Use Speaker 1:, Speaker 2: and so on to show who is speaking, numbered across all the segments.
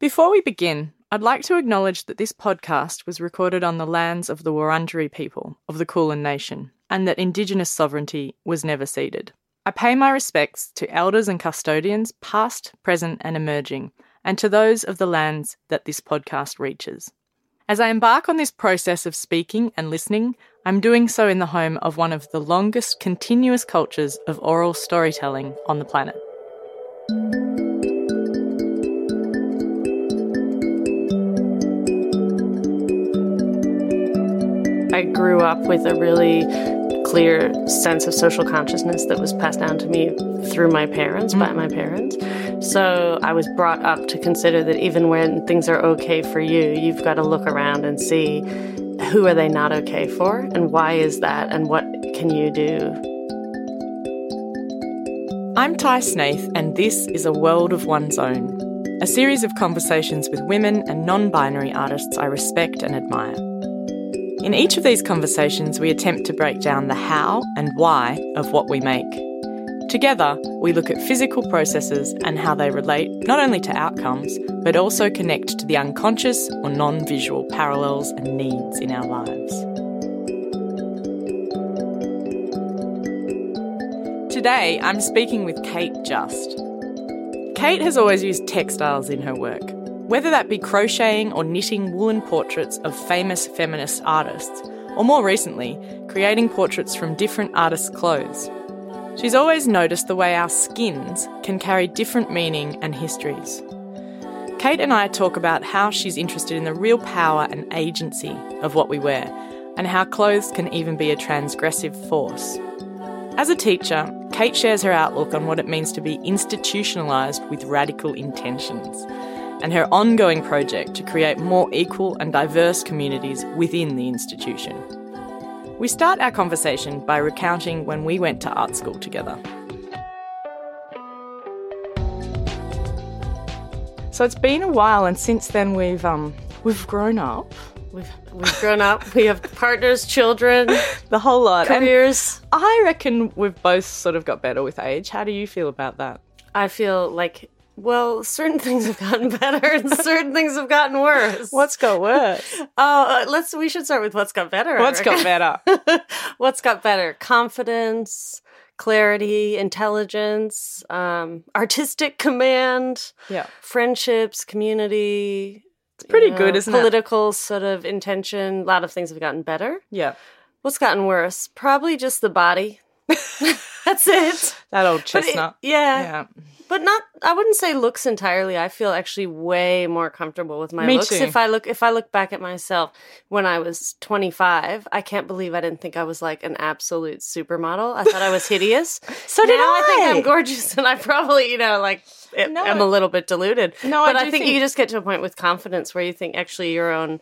Speaker 1: Before we begin, I'd like to acknowledge that this podcast was recorded on the lands of the Wurundjeri people of the Kulin Nation and that Indigenous sovereignty was never ceded. I pay my respects to elders and custodians, past, present, and emerging, and to those of the lands that this podcast reaches. As I embark on this process of speaking and listening, I'm doing so in the home of one of the longest continuous cultures of oral storytelling on the planet.
Speaker 2: I grew up with a really clear sense of social consciousness that was passed down to me through my parents, mm. by my parents. So I was brought up to consider that even when things are okay for you, you've got to look around and see who are they not okay for and why is that and what can you do.
Speaker 1: I'm Tai Snaith, and this is A World of One's Own, a series of conversations with women and non binary artists I respect and admire. In each of these conversations, we attempt to break down the how and why of what we make. Together, we look at physical processes and how they relate not only to outcomes, but also connect to the unconscious or non visual parallels and needs in our lives. Today, I'm speaking with Kate Just. Kate has always used textiles in her work, whether that be crocheting or knitting woolen portraits of famous feminist artists, or more recently, creating portraits from different artists' clothes. She's always noticed the way our skins can carry different meaning and histories. Kate and I talk about how she's interested in the real power and agency of what we wear, and how clothes can even be a transgressive force. As a teacher, Kate shares her outlook on what it means to be institutionalised with radical intentions and her ongoing project to create more equal and diverse communities within the institution. We start our conversation by recounting when we went to art school together. So it's been a while, and since then we've um, we've grown up.
Speaker 2: We've we've grown up. We have partners, children,
Speaker 1: the whole lot,
Speaker 2: careers.
Speaker 1: And I reckon we've both sort of got better with age. How do you feel about that?
Speaker 2: I feel like well, certain things have gotten better and certain things have gotten worse.
Speaker 1: What's got worse?
Speaker 2: Oh, uh, let's. We should start with what's got better.
Speaker 1: What's got better?
Speaker 2: what's got better? Confidence, clarity, intelligence, um, artistic command.
Speaker 1: Yeah.
Speaker 2: Friendships, community.
Speaker 1: It's pretty you know, good, isn't
Speaker 2: political
Speaker 1: it?
Speaker 2: Political sort of intention. A lot of things have gotten better.
Speaker 1: Yeah.
Speaker 2: What's gotten worse? Probably just the body. That's it.
Speaker 1: That old chestnut.
Speaker 2: It, yeah. Yeah but not i wouldn't say looks entirely i feel actually way more comfortable with my
Speaker 1: Me
Speaker 2: looks
Speaker 1: too.
Speaker 2: if i look if i look back at myself when i was 25 i can't believe i didn't think i was like an absolute supermodel i thought i was hideous
Speaker 1: so
Speaker 2: now
Speaker 1: did I.
Speaker 2: I think i'm gorgeous and i probably you know like no. am a little bit deluded
Speaker 1: no
Speaker 2: but
Speaker 1: i,
Speaker 2: I think, think, you just get to a point with confidence where you think actually your own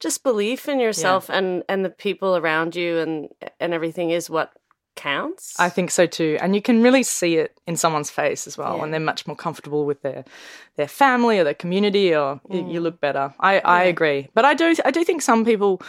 Speaker 2: just belief in yourself yeah. and and the people around you and and everything is what counts.
Speaker 1: I think so too. And you can really see it in someone's face as well yeah. when they're much more comfortable with their their family or their community or mm. you, you, look better. I, yeah. I agree. But I do I do think some people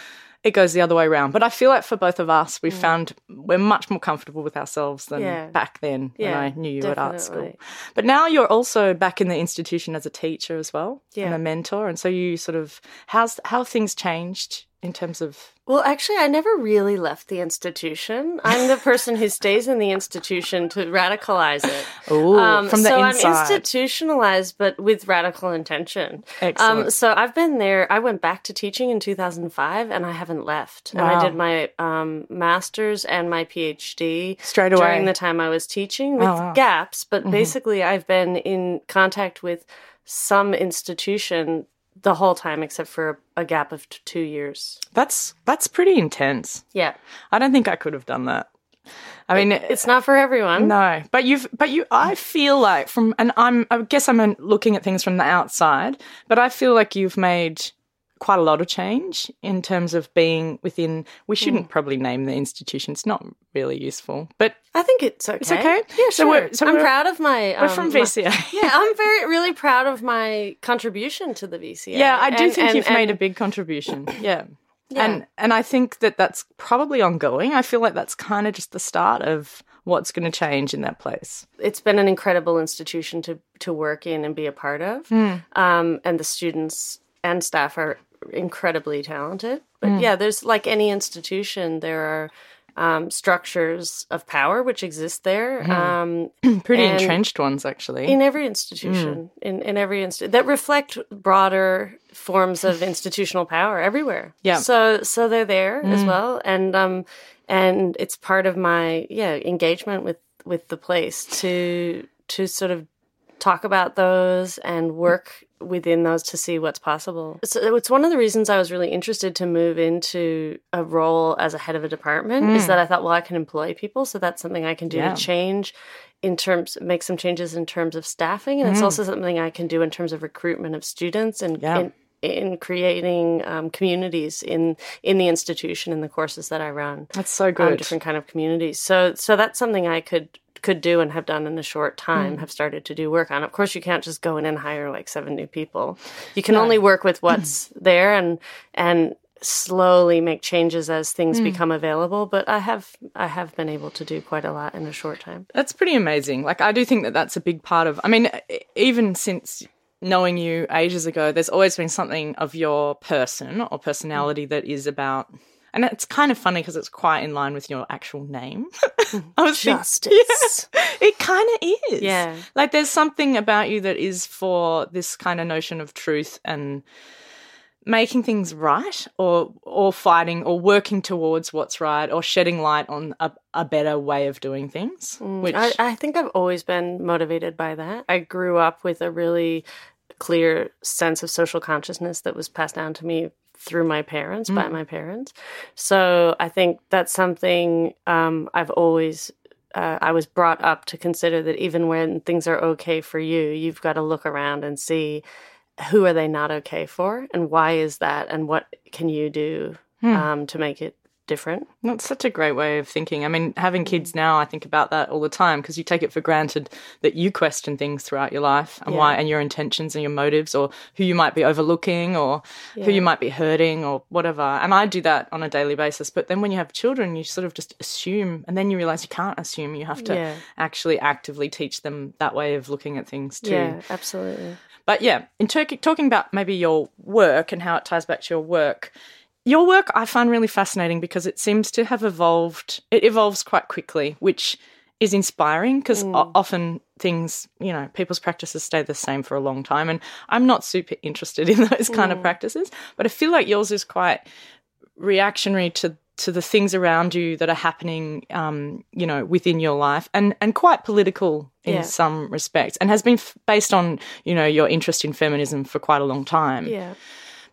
Speaker 1: it goes the other way around. But I feel like for both of us, we mm. found we're much more comfortable with ourselves than yeah. back then when I knew you
Speaker 2: definitely.
Speaker 1: at art school. But now you're also back in the institution as a teacher as well and a mentor. And so you sort of how's how things changed in terms of
Speaker 2: well, actually, I never really left the institution. I'm the person who stays in the institution to radicalize it.
Speaker 1: Ooh, um, from the
Speaker 2: so
Speaker 1: inside.
Speaker 2: I'm institutionalized, but with radical intention.
Speaker 1: Excellent.
Speaker 2: Um, so I've been there. I went back to teaching in 2005, and I haven't left. Wow. And I did my um, master's and my PhD
Speaker 1: straight away
Speaker 2: during the time I was teaching with oh, wow. gaps. But mm-hmm. basically, I've been in contact with some institution the whole time except for a gap of t- two years.
Speaker 1: That's that's pretty intense.
Speaker 2: Yeah,
Speaker 1: I don't think I could have done that. I mean,
Speaker 2: it, it's not for everyone.
Speaker 1: No, but you've, but you, I feel like from, and I'm, I guess I'm looking at things from the outside, but I feel like you've made quite a lot of change in terms of being within. We shouldn't mm. probably name the institution; it's not really useful. But
Speaker 2: I think it's okay.
Speaker 1: It's okay.
Speaker 2: Yeah, so We're, so I'm proud of my.
Speaker 1: Um, we're from VCA.
Speaker 2: My, yeah, I'm very really proud of my contribution to the VCA.
Speaker 1: Yeah, I do and, think and, you've and, made a big contribution. Yeah. Yeah. And and I think that that's probably ongoing. I feel like that's kind of just the start of what's going to change in that place?
Speaker 2: It's been an incredible institution to to work in and be a part of,
Speaker 1: Hmm.
Speaker 2: um, and the students and staff are incredibly talented. But
Speaker 1: Hmm.
Speaker 2: yeah, there's like any institution, there are um, structures of power which exist there.
Speaker 1: Hmm.
Speaker 2: Um,
Speaker 1: Pretty entrenched ones, actually.
Speaker 2: in every institution in, in every inst- that reflect broader forms of institutional power everywhere
Speaker 1: Yeah.
Speaker 2: so so they're there as well and um and it's part of my yeah engagement with with the place to to sort of talk about those and work within those to see what's possible. So it's one of the reasons I was really interested to move into a role as a head of a department is that I thought, well, I can employ people, so that's something I can do
Speaker 1: Yeah.
Speaker 2: to change in terms make some changes in terms of staffing and it's also something I can do in terms of recruitment of students and
Speaker 1: Yeah.
Speaker 2: in, in creating um, communities in in the institution in the courses that I run
Speaker 1: That's so
Speaker 2: um,
Speaker 1: good.
Speaker 2: different kind of communities. So so that's something I could could do and have done in a short
Speaker 1: Mm.
Speaker 2: time. Have started to do work on. Of course, you can't just go in and hire like seven new people. You can only work with what's there and and slowly make changes as things
Speaker 1: Mm.
Speaker 2: become available. But I have I have been able to do quite a lot in a short time.
Speaker 1: That's pretty amazing. Like, I do think that that's a big part of, I mean, even since knowing you ages ago, there's always been something of your person or personality that is about, and it's kind of funny because it's quite in line with your actual name. I was
Speaker 2: Justice.
Speaker 1: it kind of is.
Speaker 2: Yeah.
Speaker 1: Like, there's something about you that is for this kind of notion of truth and making things right or or fighting or working towards what's right or shedding light on a, a better way of doing things mm, which
Speaker 2: I, I think I've always been motivated by that. I grew up with a really clear sense of social consciousness that was passed down to me through my parents, by my parents. So I think that's something um, I've always. Uh, I was brought up to consider that even when things are okay for you, you've got to look around and see who are they not okay for, and why is that, and what can you do um, to make it different.
Speaker 1: That's such a great way of thinking. I mean, having kids now, I think about that all the time because you take it for granted that you question things throughout your life and why, and your intentions and your motives, or who you might be overlooking, or who you might be hurting, or whatever. And I do that on a daily basis. But then when you have children, you sort of just assume, and then you realize you can't assume. You have to
Speaker 2: Yeah.
Speaker 1: actually actively teach them that way of looking at things too.
Speaker 2: Yeah, absolutely.
Speaker 1: But yeah, in Turkey, talking about maybe your work and how it ties back to your work, your work I find really fascinating because it seems to have evolved. It evolves quite quickly, which is inspiring because often things, you know, people's practices stay the same for a long time. And I'm not super interested in those kind of practices, but I feel like yours is quite reactionary to to the things around you that are happening, um, you know, within your life, and and quite political in
Speaker 2: Yeah.
Speaker 1: some respects, and has been f- based on you know your interest in feminism for quite a long time.
Speaker 2: Yeah.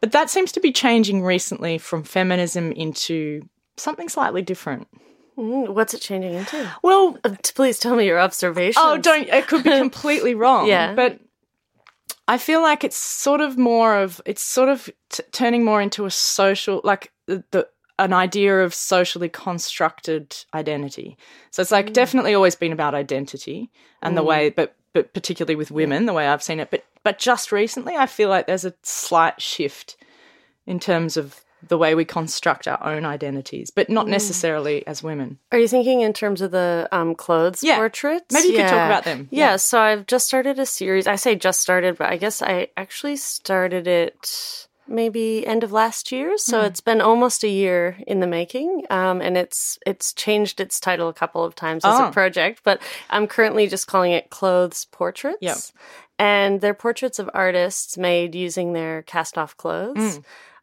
Speaker 1: But that seems to be changing recently from feminism into something slightly different.
Speaker 2: Mm, What's it changing into?
Speaker 1: Well,
Speaker 2: Uh, Please tell me your observations.
Speaker 1: oh, don't it could be completely wrong.
Speaker 2: Yeah.
Speaker 1: but. I feel like it's sort of more of it's sort of t- turning more into a social like the, the an idea of socially constructed identity. So it's like definitely always been about identity and the way, but but particularly with women, the way I've seen it. But but just recently, I feel like there's a slight shift in terms of the way we construct our own identities, but not necessarily as women.
Speaker 2: Are you thinking in terms of the um, clothes
Speaker 1: Yeah.
Speaker 2: portraits?
Speaker 1: Maybe you could talk about them.
Speaker 2: Yeah.
Speaker 1: Yeah.
Speaker 2: so I've just started a series. I say just started, but I guess I actually started it maybe end of last year. So
Speaker 1: Hmm.
Speaker 2: it's been almost a year in the making, um, and it's it's changed its title a couple of times as
Speaker 1: Oh.
Speaker 2: a project. But I'm currently just calling it Clothes Portraits.
Speaker 1: Yep.
Speaker 2: And they're portraits of artists made using their cast off clothes.
Speaker 1: Hmm.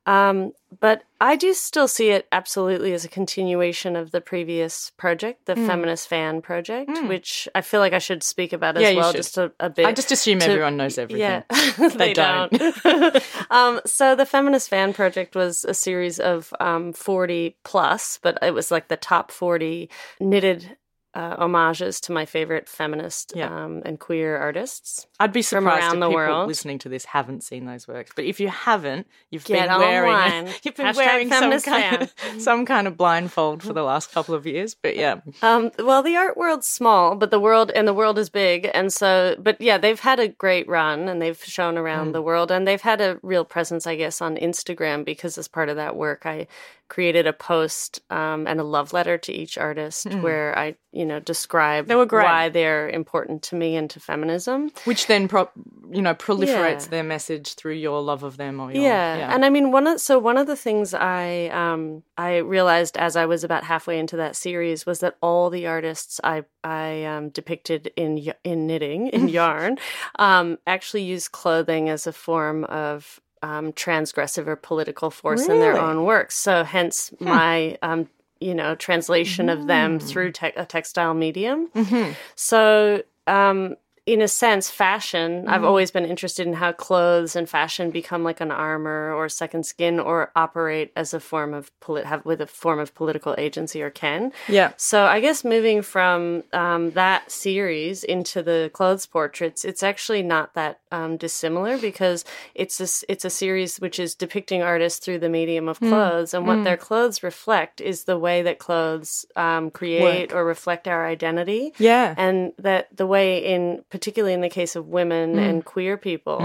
Speaker 2: Um, but I do still see it absolutely as a continuation of the previous project, the Feminist Fan Project, which I feel like I should speak about as
Speaker 1: Yeah,
Speaker 2: well, just a, a bit.
Speaker 1: I just assume
Speaker 2: to-
Speaker 1: everyone knows everything.
Speaker 2: Yeah, they,
Speaker 1: don't.
Speaker 2: don't. um, so the Feminist Fan Project was a series of um, forty plus, but it was like the top forty knitted uh, homages to my favorite feminist
Speaker 1: Yeah.
Speaker 2: um, and queer artists.
Speaker 1: I'd be
Speaker 2: From
Speaker 1: surprised
Speaker 2: around
Speaker 1: if
Speaker 2: the
Speaker 1: people
Speaker 2: world.
Speaker 1: listening to this haven't seen those works. But if you haven't, you've
Speaker 2: Get
Speaker 1: been wearing you've been
Speaker 2: Hashtag
Speaker 1: wearing some kind, of, some kind of blindfold for the last couple of years. But yeah,
Speaker 2: Um, well, the art world's small, but the world and the world is big, and so. But yeah, they've had a great run, and they've shown around the world, and they've had a real presence, I guess, on Instagram because as part of that work, I created a post um, and a love letter to each artist where I, you know, describe why they're important to me and to feminism.
Speaker 1: Which then, pro- you know, proliferates
Speaker 2: Yeah.
Speaker 1: their message through your love of them or your
Speaker 2: yeah. and I mean one of so one of the things I um I realized as I was about halfway into that series was that all the artists I I um, depicted in in knitting in yarn um, actually use clothing as a form of um, transgressive or political force in their own works. So hence my um, you know translation of them through te- a textile medium.
Speaker 1: Mhm.
Speaker 2: So, um, in a sense, fashion, I've
Speaker 1: Mhm.
Speaker 2: always been interested in how clothes and fashion become like an armor or second skin or operate as a form of polit- have with a form of political agency or can.
Speaker 1: yeah,
Speaker 2: So I guess moving from um, that series into the clothes portraits, it's actually not that um, dissimilar because it's a, it's a series which is depicting artists through the medium of clothes, and what their clothes reflect is the way that clothes um, create or reflect our identity.
Speaker 1: Yeah,
Speaker 2: and that the way in particularly in the case of women
Speaker 1: Mm.
Speaker 2: and queer people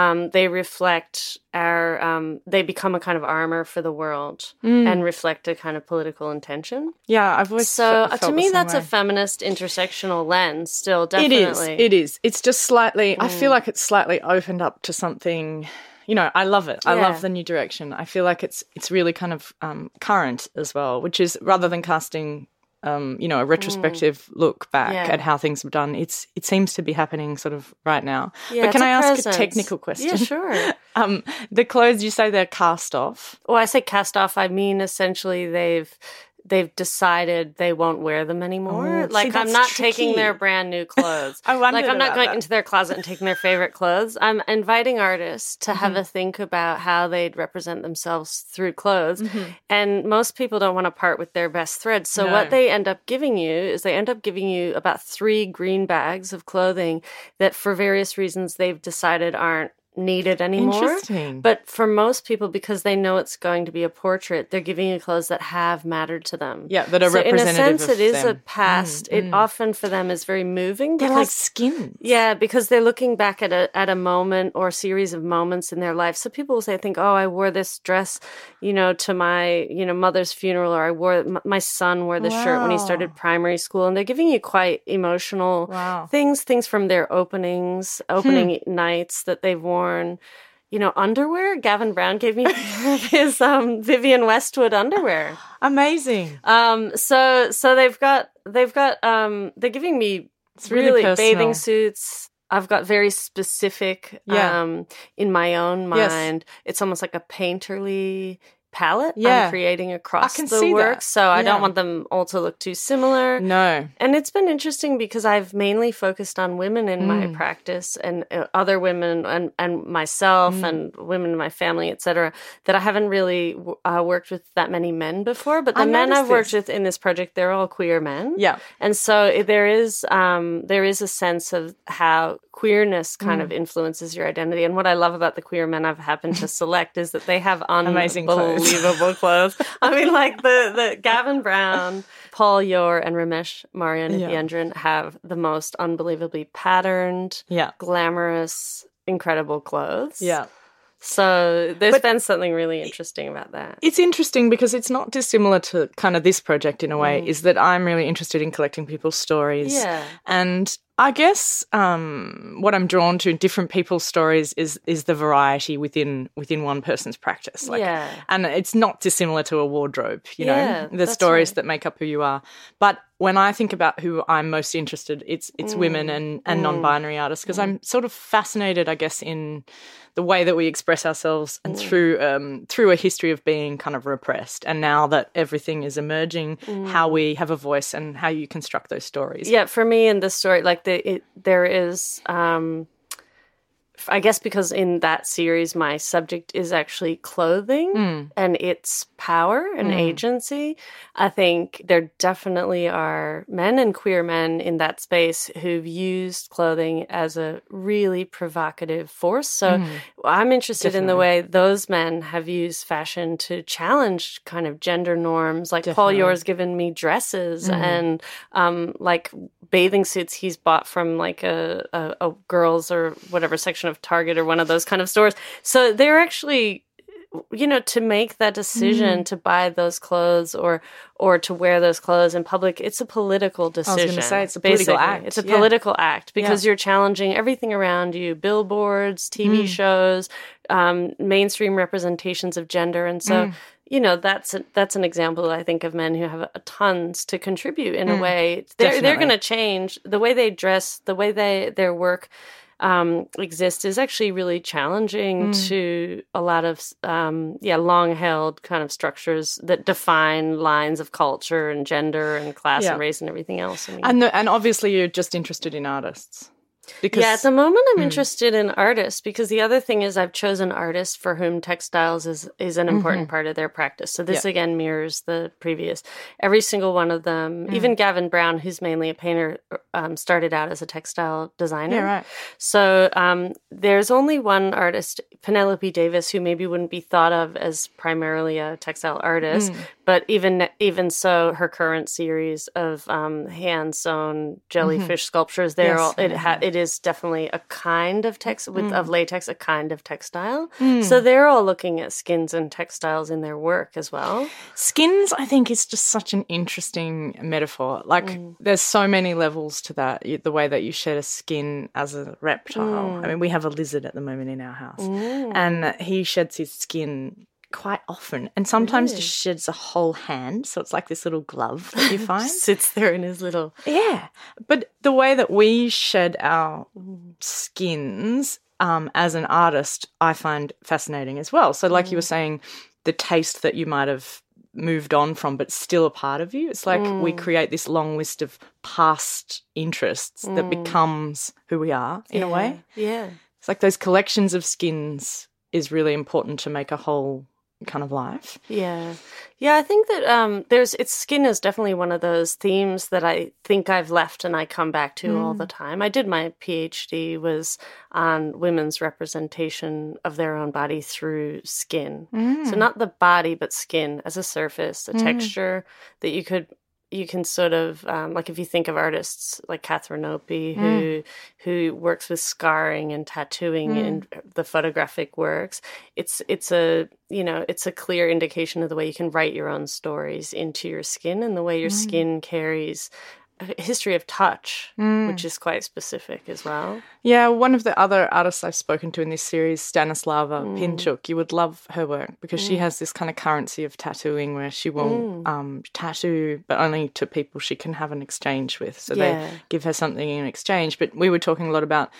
Speaker 2: um, they reflect our um, they become a kind of armor for the world
Speaker 1: Mm.
Speaker 2: and reflect a kind of political intention
Speaker 1: yeah. I've always
Speaker 2: so
Speaker 1: felt
Speaker 2: to me that's a feminist intersectional lens still
Speaker 1: It
Speaker 2: definitely
Speaker 1: is. It is. It's just slightly. I
Speaker 2: Mm.
Speaker 1: feel like it's slightly opened up to something. You know, I love it. I
Speaker 2: Yeah.
Speaker 1: love the new direction. I feel like it's it's really kind of um, current as well, which is rather than casting. Um, you know, a retrospective look back
Speaker 2: Mm. Yeah.
Speaker 1: at how things were done. It's it seems to be happening sort of right now.
Speaker 2: Yeah,
Speaker 1: but can I
Speaker 2: a
Speaker 1: ask
Speaker 2: presence.
Speaker 1: a technical question?
Speaker 2: yeah sure
Speaker 1: Um, the clothes you say they're cast off.
Speaker 2: well i say cast off i mean essentially they've they've decided they won't wear them anymore.
Speaker 1: Oh, see,
Speaker 2: like I'm not
Speaker 1: tricky.
Speaker 2: taking their brand new clothes.
Speaker 1: I wondered
Speaker 2: like I'm not going
Speaker 1: that.
Speaker 2: into their closet and taking their favorite clothes. I'm inviting artists to have
Speaker 1: Mm-hmm.
Speaker 2: a think about how they'd represent themselves through clothes.
Speaker 1: Mm-hmm.
Speaker 2: And most people don't want to part with their best threads. So
Speaker 1: No.
Speaker 2: what they end up giving you is they end up giving you about three green bags of clothing that for various reasons they've decided aren't needed anymore.
Speaker 1: Interesting.
Speaker 2: But for most people, because they know it's going to be a portrait, they're giving you clothes that have mattered to them.
Speaker 1: Yeah, that are
Speaker 2: so in a
Speaker 1: representative
Speaker 2: sense, it is a
Speaker 1: them. Mm,
Speaker 2: past. It often for them is very moving.
Speaker 1: they're like skin.
Speaker 2: yeah, because they're looking back at a at a moment or a series of moments in their life. So people will say, "Think, oh, I wore this dress, you know, to my you know mother's funeral, or I wore m- my son wore this shirt when he started primary school," and they're giving you quite emotional
Speaker 1: Wow.
Speaker 2: things, things from their openings, opening nights that they've worn. You know, underwear. Gavin Brown gave me his um, Vivienne Westwood underwear.
Speaker 1: Amazing.
Speaker 2: Um, so so they've got they've got um, they're giving me
Speaker 1: It's really
Speaker 2: bathing suits. I've got very specific
Speaker 1: Yeah.
Speaker 2: um, in my own
Speaker 1: Yes.
Speaker 2: mind. It's almost like a painterly palette
Speaker 1: Yeah.
Speaker 2: I'm creating across the work.
Speaker 1: that.
Speaker 2: So I don't want them all to look too similar.
Speaker 1: No.
Speaker 2: And it's been interesting because I've mainly focused on women in my
Speaker 1: Mm.
Speaker 2: practice and uh, other women and, and myself
Speaker 1: Mm.
Speaker 2: and women in my family, etc. That I haven't really uh, worked with that many men before. But the
Speaker 1: I
Speaker 2: men I've worked with in this project, they're all queer men.
Speaker 1: Yeah.
Speaker 2: And so there is um, there is a sense of how queerness kind
Speaker 1: Mm.
Speaker 2: of influences your identity. And what I love about the queer men I've happened to select is that they have
Speaker 1: Amazing clothes.
Speaker 2: Unbelievable clothes. I mean, like the the Gavin Brown, Paul Yore, and Ramesh Mario Nithiyendran have the most unbelievably patterned,
Speaker 1: Yeah.
Speaker 2: glamorous, incredible clothes.
Speaker 1: Yeah.
Speaker 2: So there's
Speaker 1: But-
Speaker 2: been something really interesting about that.
Speaker 1: It's interesting because it's not dissimilar to kind of this project in a way, mm. is that I'm really interested in collecting people's stories.
Speaker 2: Yeah.
Speaker 1: And I guess um, what I'm drawn to in different people's stories is is the variety within within one person's practice. Like,
Speaker 2: Yeah.
Speaker 1: And it's not dissimilar to a wardrobe, you
Speaker 2: Yeah,
Speaker 1: know, the stories
Speaker 2: right.
Speaker 1: that make up who you are. But when I think about who I'm most interested, it's it's
Speaker 2: Mm.
Speaker 1: women and, and non-binary artists because I'm sort of fascinated, I guess, in the way that we express ourselves and
Speaker 2: Mm.
Speaker 1: through um, through a history of being kind of repressed. And now that everything is emerging, how we have a voice and how you construct those stories.
Speaker 2: Mm. Yeah, for me in this story, like the it, there is, um, I guess because in that series my subject is actually clothing
Speaker 1: Mm.
Speaker 2: and its power and agency. I think there definitely are men and queer men in that space who've used clothing as a really provocative force. So I'm interested in the way those men have used fashion to challenge kind of gender norms. Like Paul
Speaker 1: Definitely.
Speaker 2: Yore's given me dresses and um, like bathing suits he's bought from like a, a, a girls or whatever section of Target or one of those kind of stores. So they're actually you know to make that decision mm. to buy those clothes or or to wear those clothes in public it's a political decision
Speaker 1: I was say it's a political basically.
Speaker 2: act it's a yeah. political act because yeah. you're challenging everything around you billboards tv mm. shows um, mainstream representations of gender and so mm. you know that's a, that's an example I think of men who have a, tons to contribute in a mm. way they're they're going to change the way they dress the way they their work um, exist is actually really challenging mm. to a lot of um, yeah long held kind of structures that define lines of culture and gender and class yeah. and race and everything else.
Speaker 1: I mean, and the, and obviously you're just interested in artists.
Speaker 2: Because, yeah, at the moment I'm mm. interested in artists because the other thing is I've chosen artists for whom textiles is is an important mm-hmm. part of their practice. So this yeah. again mirrors the previous. Every single one of them, mm. even Gavin Brown, who's mainly a painter, um, started out as a textile designer.
Speaker 1: Yeah, right.
Speaker 2: So um, there's only one artist, Penelope Davis, who maybe wouldn't be thought of as primarily a textile artist, mm. But even even so, her current series of um, hand sewn jellyfish mm-hmm. sculptures, there yes. it ha- it is definitely a kind of text with mm. of latex, a kind of textile. Mm. So they're all looking at skins and textiles in their work as well.
Speaker 1: Skins, I think, is just such an interesting metaphor. Like, mm. there's so many levels to that. The way that you shed a skin as a reptile. Mm. I mean, we have a lizard at the moment in our house, mm. and he sheds his skin quite often and sometimes really? just sheds a whole hand so it's like this little glove that you find
Speaker 2: sits there in his little
Speaker 1: yeah but the way that we shed our skins um, as an artist i find fascinating as well so like mm. you were mm. saying the taste that you might have moved on from but still a part of you it's like mm. we create this long list of past interests mm. that becomes who we are in
Speaker 2: yeah.
Speaker 1: a way
Speaker 2: yeah
Speaker 1: it's like those collections of skins is really important to make a whole kind of life.
Speaker 2: Yeah. Yeah, I think that um there's it's skin is definitely one of those themes that I think I've left and I come back to mm. all the time. I did my PhD was on women's representation of their own body through skin. Mm. So not the body but skin as a surface, a mm. texture that you could you can sort of um, like if you think of artists like Catherine Opie mm. who who works with scarring and tattooing mm. in the photographic works it's it's a you know it's a clear indication of the way you can write your own stories into your skin and the way your mm. skin carries a history of touch, mm. which is quite specific as well.
Speaker 1: Yeah, one of the other artists I've spoken to in this series, Stanislava mm. Pinchuk, you would love her work because mm. she has this kind of currency of tattooing where she will mm. um, tattoo, but only to people she can have an exchange with. So yeah. they give her something in exchange. But we were talking a lot about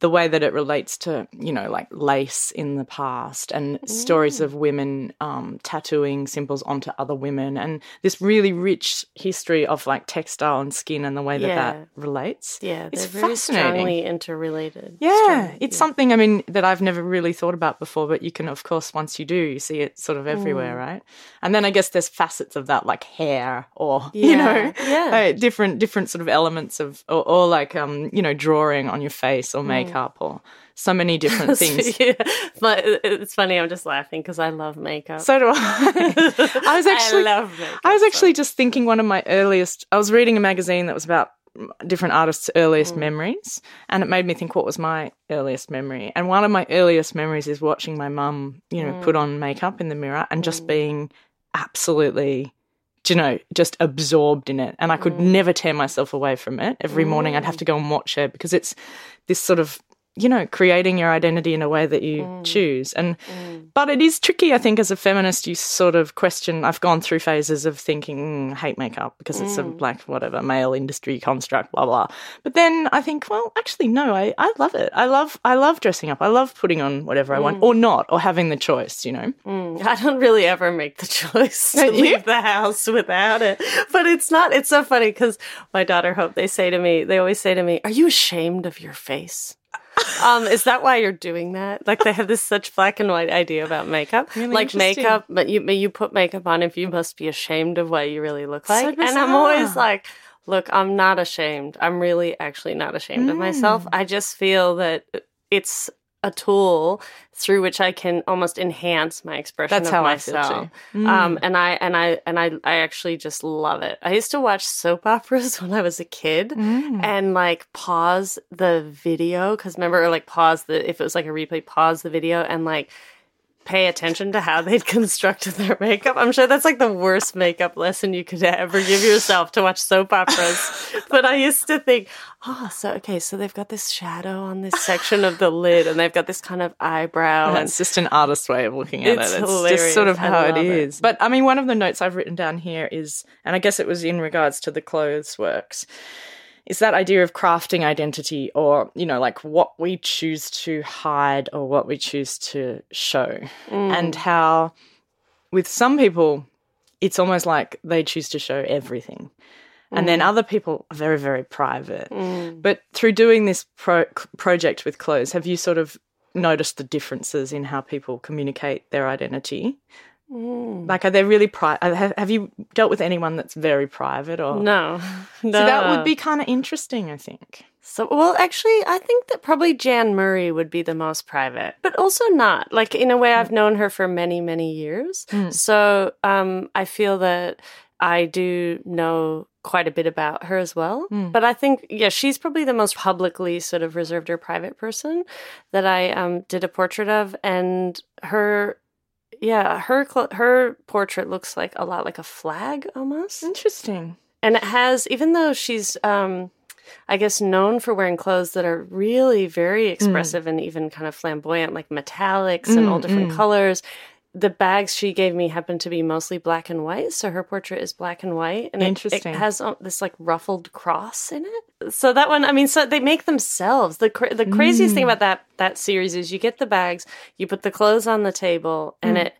Speaker 1: the way that it relates to you know like lace in the past and mm. stories of women um, tattooing symbols onto other women and this really rich history of like textile and skin and the way that yeah. that relates
Speaker 2: yeah it's very strongly interrelated
Speaker 1: yeah it's yeah. something i mean that i've never really thought about before but you can of course once you do you see it sort of everywhere mm. right and then i guess there's facets of that like hair or yeah. you know
Speaker 2: yeah.
Speaker 1: Uh, different different sort of elements of or, or like um you know drawing on your face or makeup or so many different things.
Speaker 2: yeah. But it's funny, I'm just laughing because I love makeup.
Speaker 1: So do I. I was actually
Speaker 2: I love makeup.
Speaker 1: I was actually so. just thinking one of my earliest I was reading a magazine that was about different artists' earliest mm. memories, and it made me think what was my earliest memory. And one of my earliest memories is watching my mum, you know, mm. put on makeup in the mirror and just mm. being absolutely you know, just absorbed in it. And I could mm. never tear myself away from it. Every morning I'd have mm. to go and watch it because it's this sort of you know, creating your identity in a way that you mm. choose. And mm. but it is tricky, I think, as a feminist, you sort of question. I've gone through phases of thinking mm, hate makeup because it's a mm. black whatever male industry construct, blah blah. But then I think, well, actually, no, I, I love it. I love I love dressing up. I love putting on whatever I want, mm. or not, or having the choice. You know,
Speaker 2: mm. I don't really ever make the choice to leave the house without it. But it's not. It's so funny because my daughter Hope. They say to me, they always say to me, "Are you ashamed of your face?" Um, is that why you're doing that? Like they have this such black and white idea about makeup,
Speaker 1: really
Speaker 2: like makeup, but you you put makeup on if you must be ashamed of what you really look like. So and I'm always like, look, I'm not ashamed. I'm really actually not ashamed mm. of myself. Mm. I just feel that it's a tool through which I can almost enhance my expression
Speaker 1: That's
Speaker 2: of
Speaker 1: how
Speaker 2: myself.
Speaker 1: I.
Speaker 2: Um, mm. Um, and I and I and I I actually just love it. I used to watch soap operas when I was a kid mm. and like pause the video because remember like pause the if it was like a replay, pause the video and like pay attention to how they'd constructed their makeup. I'm sure that's like the worst makeup lesson you could ever give yourself to watch soap operas. but I used to think, oh, so okay, so they've got this shadow on this section of the lid, and they've got this kind of eyebrow.
Speaker 1: And
Speaker 2: and
Speaker 1: it's just an artist way of looking at
Speaker 2: It's
Speaker 1: it. It's
Speaker 2: hilarious.
Speaker 1: just sort of how it
Speaker 2: it.
Speaker 1: is. But I mean, one of the notes I've written down here is, and I guess it was in regards to the clothes works, is that idea of crafting identity or, you know, like what we choose to hide or what we choose to show. Mm. And how with some people, it's almost like they choose to show everything. And then mm. other people are very, very private. Mm. But through doing this pro- project with clothes, have you sort of noticed the differences in how people communicate their identity? Like, are they really private? Have, have you dealt with anyone that's very private? Or
Speaker 2: no, no,
Speaker 1: so that would be kind of interesting, I think.
Speaker 2: So, well, actually, I think that probably Jan Murray would be the most private, but also not. Like, in a way, I've known her for many, many years. So, um, I feel that I do know quite a bit about her as well. But I think, yeah, she's probably the most publicly sort of reserved or private person that I um, did a portrait of. And her, yeah, her, cl- her portrait looks like a lot like a flag almost.
Speaker 1: Interesting.
Speaker 2: and it has even though she's um i guess known for wearing clothes that are really very mm. expressive and even kind of flamboyant like metallics and mm, all different mm. colors the bags she gave me happen to be mostly black and white so her portrait is black and white and it-
Speaker 1: Interesting.
Speaker 2: it, has uh, this like ruffled cross in it. So that one i mean so they make themselves. The cra- the craziest thing about that that series is you get the bags you put the clothes on the table and it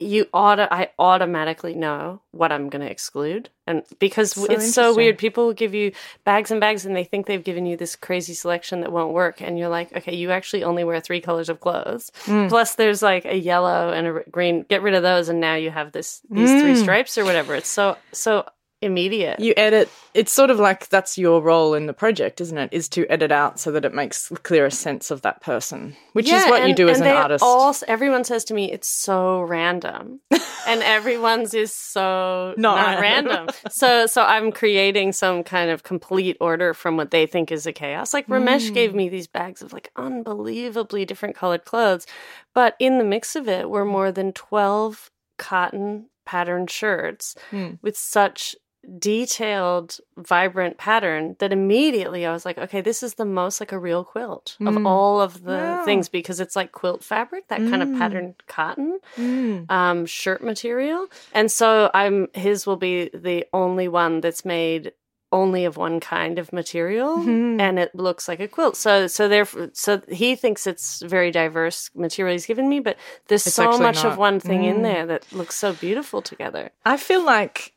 Speaker 2: you auto I automatically know what I'm going to exclude, and because
Speaker 1: So
Speaker 2: it's so weird, people will give you bags and bags, and they think they've given you this crazy selection that won't work, and you're like, okay, you actually only wear three colors of clothes.
Speaker 1: Mm.
Speaker 2: Plus, there's like a yellow and a green. Get rid of those, and now you have this these three
Speaker 1: Mm.
Speaker 2: stripes or whatever. It's so so immediate.
Speaker 1: You edit. It's sort of like that's your role in the project, isn't it? Is to edit out so that it makes clearer sense of that person, which is what you do as
Speaker 2: and
Speaker 1: an artist.
Speaker 2: All, everyone says to me, it's so random, and everyone's is so
Speaker 1: Not
Speaker 2: not,
Speaker 1: random.
Speaker 2: random. So, so I'm creating some kind of complete order from what they think is a chaos. Like Ramesh gave me these bags of like unbelievably different colored clothes, but in the mix of it were more than twelve cotton patterned shirts
Speaker 1: Hmm.
Speaker 2: with such detailed vibrant pattern that immediately I was like okay this is the most like a real quilt of
Speaker 1: Mm.
Speaker 2: all of the
Speaker 1: Wow.
Speaker 2: things because it's like quilt fabric that kind of
Speaker 1: Mm.
Speaker 2: patterned cotton
Speaker 1: Mm.
Speaker 2: um shirt material and so I'm his will be the only one that's made only of one kind of material
Speaker 1: Mhm.
Speaker 2: and it looks like a quilt so so therefore so he thinks it's very diverse material he's given me but there's
Speaker 1: It's
Speaker 2: so much
Speaker 1: not.
Speaker 2: of one thing
Speaker 1: Mm.
Speaker 2: in there that looks so beautiful together
Speaker 1: I feel like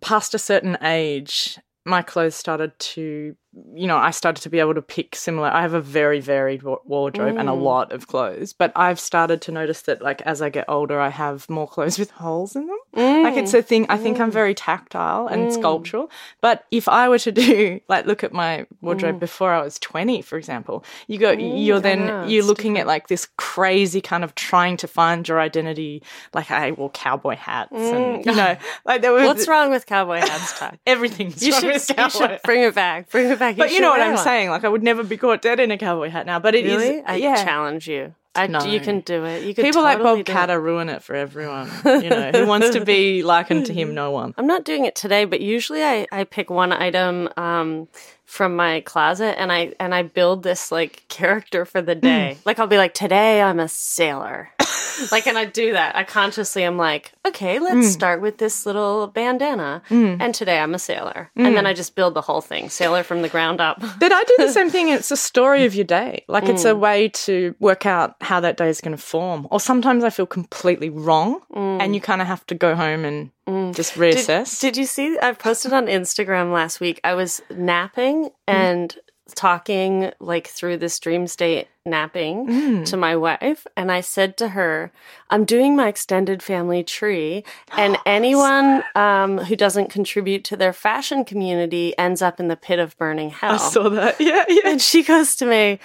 Speaker 1: past a certain age, my clothes started to, you know, I started to be able to pick similar. I have a very varied wa- wardrobe and a
Speaker 2: Mm.
Speaker 1: lot of clothes, but I've started to notice that, like, as I get older, I have more clothes with holes in them. Like, it's a thing. I think I'm mm. very tactile and mm. sculptural. But if I were to do, like, look at my wardrobe mm. before I was 20, for example, you go, oh,
Speaker 2: you're
Speaker 1: then, you're looking at like this crazy kind of trying to find your identity. Like, I wore cowboy hats and, you know, like, there was
Speaker 2: What's wrong with cowboy hats, Tai?
Speaker 1: everything's
Speaker 2: You
Speaker 1: wrong
Speaker 2: should, you should bring it back. Bring it back.
Speaker 1: But you
Speaker 2: should
Speaker 1: know what I'm
Speaker 2: one.
Speaker 1: saying? Like, I would never be caught dead in a cowboy hat now. But it is,
Speaker 2: Really? I
Speaker 1: yeah.
Speaker 2: challenge you. I,
Speaker 1: No.
Speaker 2: You can do it. You could
Speaker 1: People like Bob. Katter ruin it for everyone. You know, who wants to be likened to him? No one.
Speaker 2: I'm not doing it today, but usually I, I pick one item um, from my closet and I and I build this like character for the day.
Speaker 1: Hmm.
Speaker 2: Like I'll be like, today I'm a sailor. like and I do that. I consciously am like, okay, let's
Speaker 1: Hmm.
Speaker 2: start with this little bandana. And today I'm a sailor. And
Speaker 1: Hmm.
Speaker 2: then I just build the whole thing, sailor from the ground up.
Speaker 1: But I do the same thing. It's a story of your day. Like it's
Speaker 2: Mm.
Speaker 1: a way to work out how that day is going to form. Or sometimes I feel completely wrong, and you kind of have to go home and just
Speaker 2: Mm. Did, did you see? I posted on Instagram last week. I was napping and talking like through this dream state napping to my wife, and I said to her, "I'm doing my extended family tree, and anyone um, who doesn't contribute to their fashion community ends up in the pit of burning hell."
Speaker 1: I saw that. Yeah, yeah.
Speaker 2: and she goes to me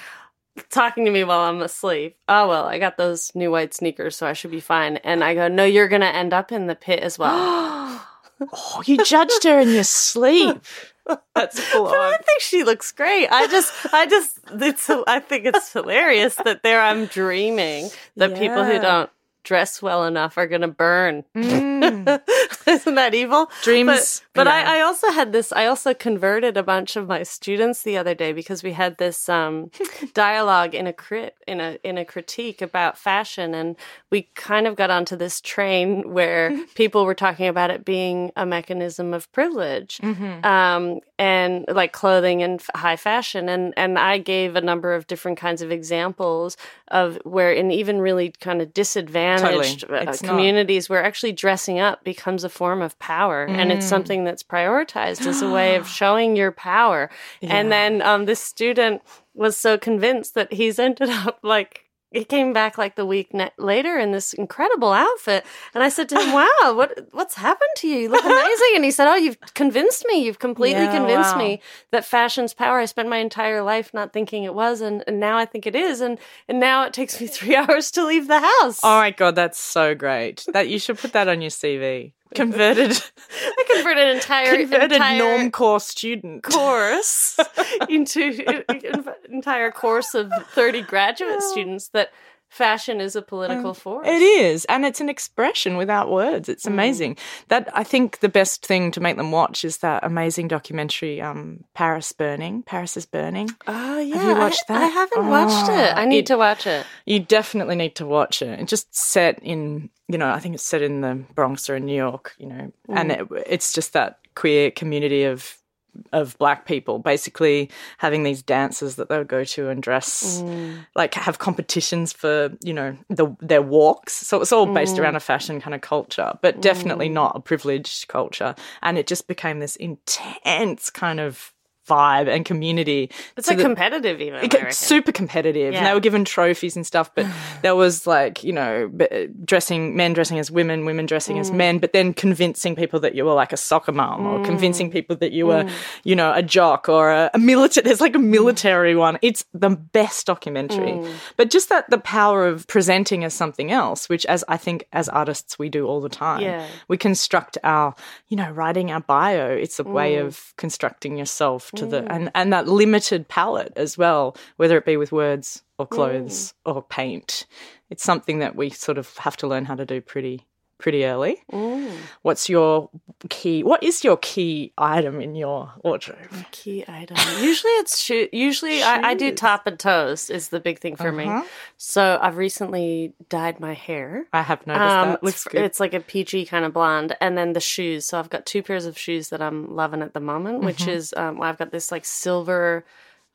Speaker 2: talking to me while I'm asleep. Oh well, I got those new white sneakers, so I should be fine. And I go, "No, you're gonna end up in the pit as well."
Speaker 1: oh, you judged her in your sleep. That's full
Speaker 2: But I think she looks great. I just, I just, it's, I think it's hilarious that there I'm dreaming that people who don't dress well enough are going to burn.
Speaker 1: Mm.
Speaker 2: Isn't that evil?
Speaker 1: Dreams.
Speaker 2: But, but
Speaker 1: yeah.
Speaker 2: I, I also had this, I also converted a bunch of my students the other day because we had this um, dialogue in a crit, in a, in a critique about fashion. And we kind of got onto this train where people were talking about it being a mechanism of privilege.
Speaker 1: Mhm.
Speaker 2: Um, and like clothing and f- high fashion and and I gave a number of different kinds of examples of where in even really kind of disadvantaged
Speaker 1: Totally.
Speaker 2: uh,
Speaker 1: It's not-
Speaker 2: communities where actually dressing up becomes a form of power and
Speaker 1: Mm.
Speaker 2: it's something that's prioritized as a way of showing your power and then um, this student was so convinced that he's ended up like he came back like the week ne- later in this incredible outfit, and I said to him, "Wow, what what's happened to you? You look amazing." And he said, "Oh, you've convinced me. You've completely
Speaker 1: Yeah,
Speaker 2: convinced
Speaker 1: wow.
Speaker 2: me that fashion's power. I spent my entire life not thinking it was, and, and now I think it is. And and now it takes me three hours to leave the house.
Speaker 1: Oh my god, that's so great. That you should put that on your CV. Converted,
Speaker 2: I converted entire
Speaker 1: converted
Speaker 2: entire
Speaker 1: normcore student.
Speaker 2: course into an entire course of 30 graduate oh. students that fashion is a political um, force.
Speaker 1: It is, and it's an expression without words. It's mm. amazing. That I think the best thing to make them watch is that amazing documentary, um, Paris Burning. Paris is burning.
Speaker 2: Oh yeah,
Speaker 1: Have you watched
Speaker 2: I,
Speaker 1: that?
Speaker 2: I haven't watched it. Ah, I need
Speaker 1: it-
Speaker 2: to watch it.
Speaker 1: You definitely need to watch it. It's just set in, you know, I think it's set in the Bronx or in New York, you know, and mm. it, it's just that queer community of of black people basically having these dances that they would go to and dress mm. like have competitions for you know the their walks. So it's all based mm. around a fashion kind of culture but definitely mm. not a privileged culture. And it just became this intense kind of vibe and community
Speaker 2: It's
Speaker 1: to
Speaker 2: like competitive, even.
Speaker 1: Super competitive and they were given trophies and stuff but there was like you know dressing men dressing as women women dressing
Speaker 2: Mm.
Speaker 1: as men but then convincing people that you were like a soccer mom
Speaker 2: Mm.
Speaker 1: or convincing people that you were you know a jock or a, a military there's like a military one it's the best documentary
Speaker 2: Mm.
Speaker 1: but just that the power of presenting as something else which as i think as artists we do all the time
Speaker 2: Yeah.
Speaker 1: we construct our you know writing our bio it's a way
Speaker 2: Mm.
Speaker 1: of constructing yourself to the and and that limited palette as well whether it be with words or clothes
Speaker 2: Mm.
Speaker 1: or paint it's something that we sort of have to learn how to do pretty pretty early
Speaker 2: Mm.
Speaker 1: what's your key what is your key item in your wardrobe
Speaker 2: Key item. Usually it's shoe. Usually I, I do top and toes is the big thing for
Speaker 1: Uh-huh.
Speaker 2: me. So I've recently dyed my hair.
Speaker 1: i have noticed
Speaker 2: Um,
Speaker 1: that It's good.
Speaker 2: it's like a peachy kind of blonde, and then the shoes. So I've got two pairs of shoes that I'm loving at the moment, which
Speaker 1: Mm-hmm.
Speaker 2: is um, I've got this like silver,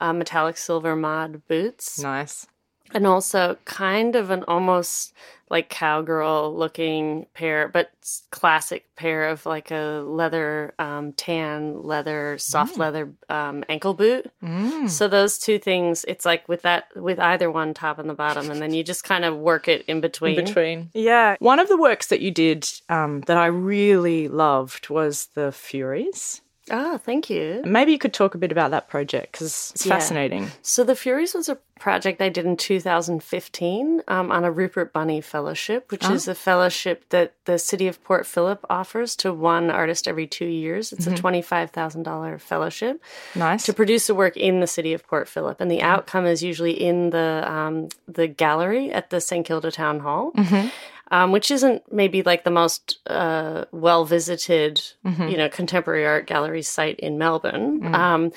Speaker 2: uh, metallic silver mod boots,
Speaker 1: nice
Speaker 2: and also kind of an almost like cowgirl looking pair, but classic pair of like a leather, um, tan leather, soft leather um, ankle boot.
Speaker 1: mm.
Speaker 2: So those two things, it's like with that, with either one top and the bottom, and then you just kind of work it in between.
Speaker 1: in between. Yeah. One of the works that you did um, that I really loved was the Furies.
Speaker 2: Oh, thank you.
Speaker 1: Maybe you could talk a bit about that project because it's
Speaker 2: Yeah.
Speaker 1: fascinating.
Speaker 2: So the Furies was a project I did in 2015 um, on a Rupert Bunny Fellowship, which ah. is a fellowship that the city of Port Phillip offers to one artist every two years. It's a mm-hmm. $25,000 fellowship
Speaker 1: Nice.
Speaker 2: to produce a work in the city of Port Phillip, and the mm-hmm. outcome is usually in the um, the gallery at the St Kilda Town Hall, mm-hmm. Um, which isn't maybe like the most uh, well visited, you know, contemporary art gallery site in Melbourne. Um,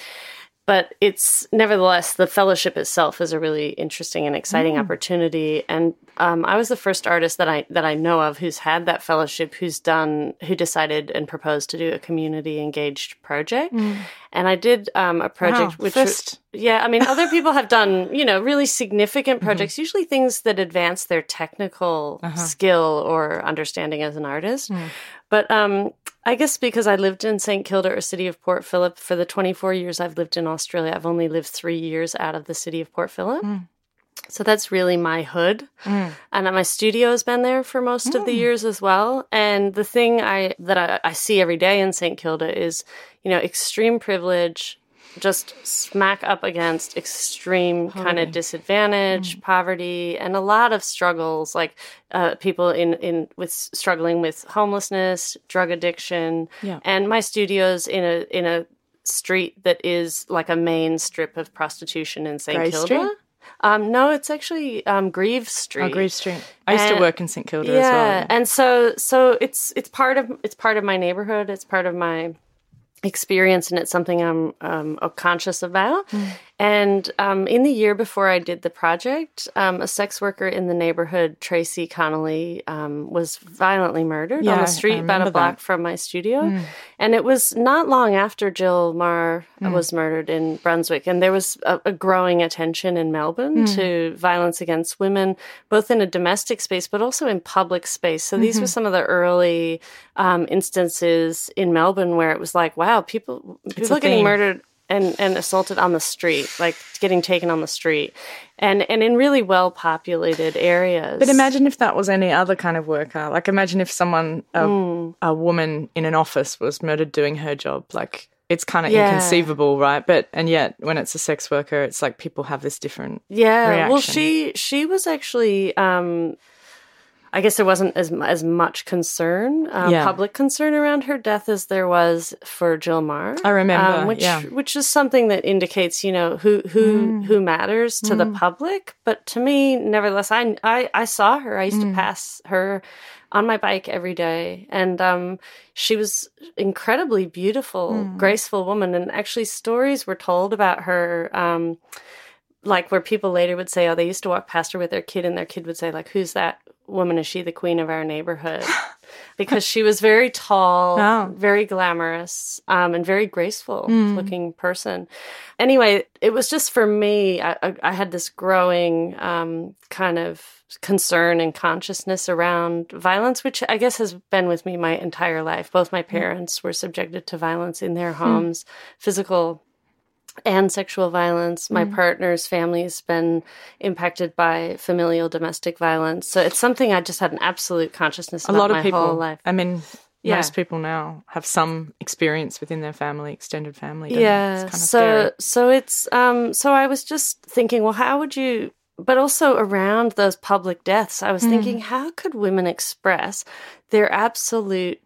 Speaker 2: but it's nevertheless the fellowship itself is a really interesting and exciting mm. opportunity. And um, i was the first artist that i that i know of who's had that fellowship who's done who decided and proposed to do a community engaged project. Mm. And i did um, a project
Speaker 1: Wow,
Speaker 2: which
Speaker 1: first.
Speaker 2: yeah i mean other people have done you know really significant mm-hmm. projects usually things that advance their technical uh-huh. skill or understanding as an artist mm. But um, I guess because I lived in St. Kilda or city of Port Phillip for the 24 years I've lived in Australia, I've only lived three years out of the city of Port Phillip. Mm. So that's really my hood. Mm. And my studio has been there for most of the mm. years as well. And the thing I that I, I see every day in St. Kilda is, you know, extreme privilege, just smack up against extreme kind of disadvantage, poverty, and a lot of struggles, like uh, people in in with struggling with homelessness, drug addiction,
Speaker 1: Yeah.
Speaker 2: and my studio's in a in a street that is like a main strip of prostitution in St.
Speaker 1: Grey
Speaker 2: Kilda.
Speaker 1: Street?
Speaker 2: Um, no, it's actually um, Grieve Street.
Speaker 1: Oh, Grieve Street. I used
Speaker 2: And-
Speaker 1: to work in St Kilda
Speaker 2: yeah,
Speaker 1: as well.
Speaker 2: Yeah, and so so it's it's part of it's part of my neighborhood. It's part of my experience, and it's something I'm um, conscious about.
Speaker 1: Hmm.
Speaker 2: And um, in the year before I did the project, um, a sex worker in the neighborhood, Tracy Connolly, um, was violently murdered
Speaker 1: Yeah,
Speaker 2: on the street about a block
Speaker 1: that.
Speaker 2: From my studio. And it was not long after Jill Meagher
Speaker 1: Hmm.
Speaker 2: was murdered in Brunswick. And there was a, a growing attention in Melbourne
Speaker 1: Hmm.
Speaker 2: to violence against women, both in a domestic space, but also in public space. So these were
Speaker 1: Mm-hmm.
Speaker 2: some of the early um, instances in Melbourne where it was like, wow, people, people are getting murdered and, and assaulted on the street, like getting taken on the street. And, and in really well populated areas.
Speaker 1: But imagine if that was any other kind of worker. Like, imagine if someone, a,
Speaker 2: Hmm.
Speaker 1: a woman in an office, was murdered doing her job. Like, it's kind of
Speaker 2: Yeah.
Speaker 1: inconceivable, right? But and yet, when it's a sex worker, it's like people have this different.
Speaker 2: Yeah. Well, she she was actually. Um, I guess there wasn't as as much concern, um,
Speaker 1: Yeah.
Speaker 2: public concern around her death as there was for Jill Meagher.
Speaker 1: I remember,
Speaker 2: um, which
Speaker 1: yeah.
Speaker 2: which is something that indicates, you know, who who
Speaker 1: Mm.
Speaker 2: who matters to the public. But to me, nevertheless, I I, I saw her. I used
Speaker 1: Mm.
Speaker 2: to pass her on my bike every day, and um, she was incredibly beautiful,
Speaker 1: Mm.
Speaker 2: graceful woman. And actually, stories were told about her. Um, like where people later would say, "Oh, they used to walk past her with their kid," and their kid would say, "Like, who's that woman? Is she the queen of our neighborhood?" because she was very tall,
Speaker 1: Wow.
Speaker 2: very glamorous, um, and very graceful
Speaker 1: Hmm.
Speaker 2: looking person. Anyway, it was just for me. I, I, I had this growing um, kind of concern and consciousness around violence, which I guess has been with me my entire life. Both
Speaker 1: Hmm.
Speaker 2: my parents were subjected to violence in their homes, physical and sexual violence. My
Speaker 1: Mm.
Speaker 2: partner's family has been impacted by familial domestic violence. So it's something I just had an absolute consciousness
Speaker 1: A
Speaker 2: about
Speaker 1: lot of
Speaker 2: my
Speaker 1: people.
Speaker 2: whole life.
Speaker 1: I mean,
Speaker 2: Yeah.
Speaker 1: most people now have some experience within their family, extended family.
Speaker 2: Yeah.
Speaker 1: it's kind of
Speaker 2: so
Speaker 1: scary.
Speaker 2: so it's um so I was just thinking, well, how would you but also around those public deaths, I was
Speaker 1: Mm.
Speaker 2: thinking, how could women express their absolute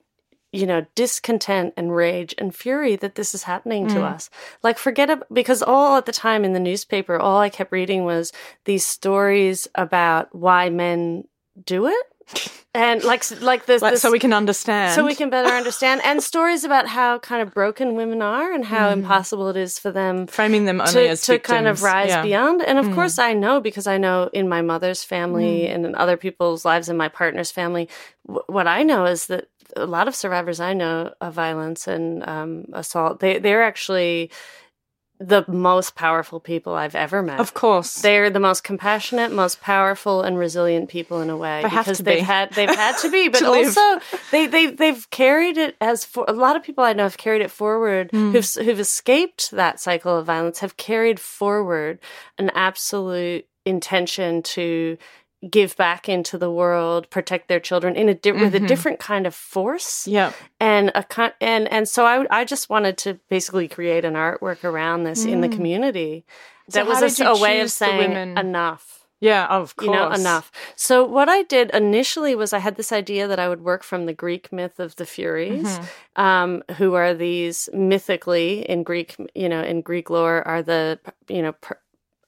Speaker 2: you know, discontent and rage and fury that this is happening to
Speaker 1: Mm.
Speaker 2: us. Like, forget it, because all at the time in the newspaper, all I kept reading was these stories about why men do it. And like, like this,
Speaker 1: Like,
Speaker 2: this
Speaker 1: so we can understand.
Speaker 2: so we can better understand, and stories about how kind of broken women are and how mm. impossible it is for them
Speaker 1: framing them only
Speaker 2: to,
Speaker 1: as
Speaker 2: to kind of rise
Speaker 1: Yeah.
Speaker 2: beyond. And of mm. course, I know because I know in my mother's family mm. and in other people's lives and my partner's family, w- what I know is that a lot of survivors I know of violence and um, assault, they they're actually the most powerful people I've ever met.
Speaker 1: Of course.
Speaker 2: They're the most compassionate, most powerful, and resilient people in a way
Speaker 1: They have
Speaker 2: because
Speaker 1: to
Speaker 2: they've
Speaker 1: be.
Speaker 2: had they've had to be, but
Speaker 1: To live.
Speaker 2: also they they they've carried it as for a lot of people I know have carried it forward
Speaker 1: Hmm.
Speaker 2: who've who've escaped that cycle of violence have carried forward an absolute intention to give back into the world, protect their children in a di- with a
Speaker 1: Mhm.
Speaker 2: different kind of force
Speaker 1: yeah.
Speaker 2: and a con- and and so I I just wanted to basically create an artwork around this in the community.
Speaker 1: Mm. So
Speaker 2: That was a, way of saying enough.
Speaker 1: Yeah, of course.
Speaker 2: You know, enough. So what I did initially was I had this idea that I would work from the Greek myth of the Furies,
Speaker 1: Mm-hmm.
Speaker 2: um, who are these mythically in Greek, you know, in Greek lore are the you know. Per-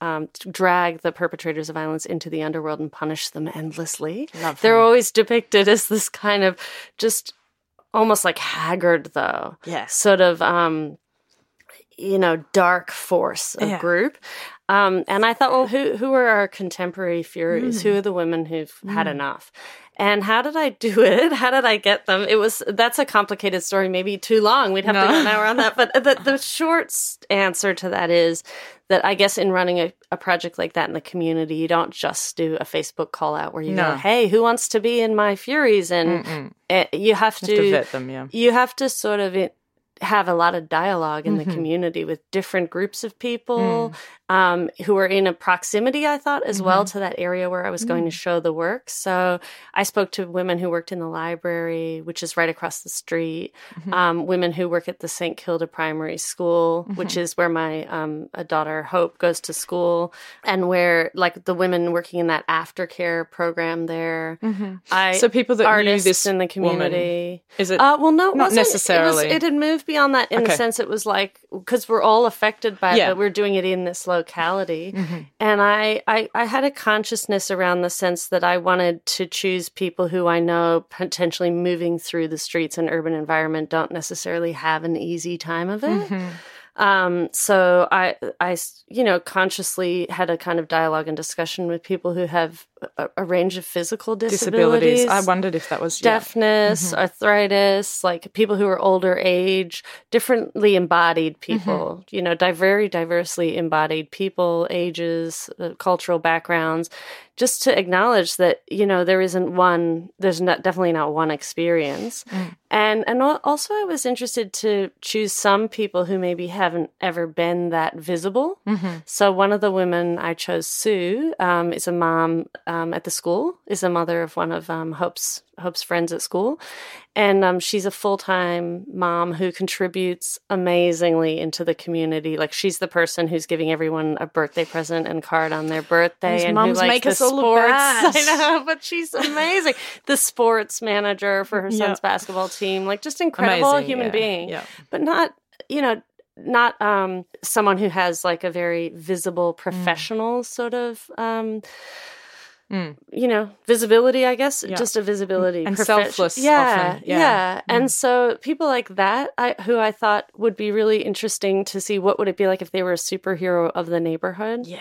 Speaker 2: um, drag the perpetrators of violence into the underworld and punish them endlessly.
Speaker 1: Love
Speaker 2: They're
Speaker 1: them.
Speaker 2: always depicted as this kind of just almost like haggard, though
Speaker 1: Yes.
Speaker 2: sort of um you know dark force of
Speaker 1: Yeah.
Speaker 2: group um and i thought well who who are our contemporary furies
Speaker 1: Mm.
Speaker 2: who are the women who've had enough and how did i do it how did i get them it was that's a complicated story maybe too long we'd have to go an hour on that but the, the short answer to that is that i guess in running a, a project like that in the community you don't just do a facebook call out where you
Speaker 1: No.
Speaker 2: go hey who wants to be in my furies and uh, you have
Speaker 1: You
Speaker 2: to
Speaker 1: have to vet them, yeah.
Speaker 2: you have to sort of it, have a lot of dialogue in
Speaker 1: Mhm.
Speaker 2: the community with different groups of people um, who are in a proximity, I thought, as well to that area where I was going to show the work. So I spoke to women who worked in the library, which is right across the street, um, women who work at the St. Kilda Primary School, which is where my um, a daughter Hope goes to school, and where like the women working in that aftercare program there. I
Speaker 1: So people that knew this
Speaker 2: in the
Speaker 1: woman,
Speaker 2: community.
Speaker 1: is it?
Speaker 2: Uh, well, no,
Speaker 1: Not
Speaker 2: wasn't. It, was,
Speaker 1: necessarily.
Speaker 2: it had moved beyond that in the sense it was like because we're all affected by it,
Speaker 1: Yeah.
Speaker 2: but we're doing it in this locality.
Speaker 1: Mm-hmm.
Speaker 2: And I, I, I had a consciousness around the sense that I wanted to choose people who I know potentially moving through the streets and urban environment don't necessarily have an easy time of it.
Speaker 1: Mm-hmm.
Speaker 2: Um, so I, you know, consciously had a kind of dialogue and discussion with people who have a, a range of physical disabilities.
Speaker 1: disabilities. I wondered if that was yeah.
Speaker 2: deafness, arthritis, like people who are older age, differently embodied people, you know, di- very diversely embodied people, ages, uh, cultural backgrounds, just to acknowledge that, you know, there isn't one, there's not, definitely not one experience. And, and also I was interested to choose some people who maybe haven't ever been that visible. So one of the women I chose, Sue, um, is a mom um, at the school, is a mother of one of um, Hope's Hope's friends at school, and um, she's a full time mom who contributes amazingly into the community. Like she's the person who's giving everyone a birthday present and card on their birthday, and
Speaker 1: mums
Speaker 2: who
Speaker 1: make
Speaker 2: the
Speaker 1: us all
Speaker 2: sports. I know, but she's amazing. the sports manager for her son's
Speaker 1: Yeah.
Speaker 2: basketball team, like just incredible
Speaker 1: Amazing,
Speaker 2: human
Speaker 1: yeah,
Speaker 2: being
Speaker 1: yeah.
Speaker 2: but not you know not um someone who has like a very visible
Speaker 1: Mm.
Speaker 2: professional sort of um you know visibility i guess
Speaker 1: Yeah.
Speaker 2: just a visibility
Speaker 1: And
Speaker 2: profes-
Speaker 1: selfless
Speaker 2: yeah
Speaker 1: often, yeah. Mm.
Speaker 2: and so people like that I, who i thought would be really interesting to see what would it be like if they were a superhero of the neighborhood
Speaker 1: Yeah.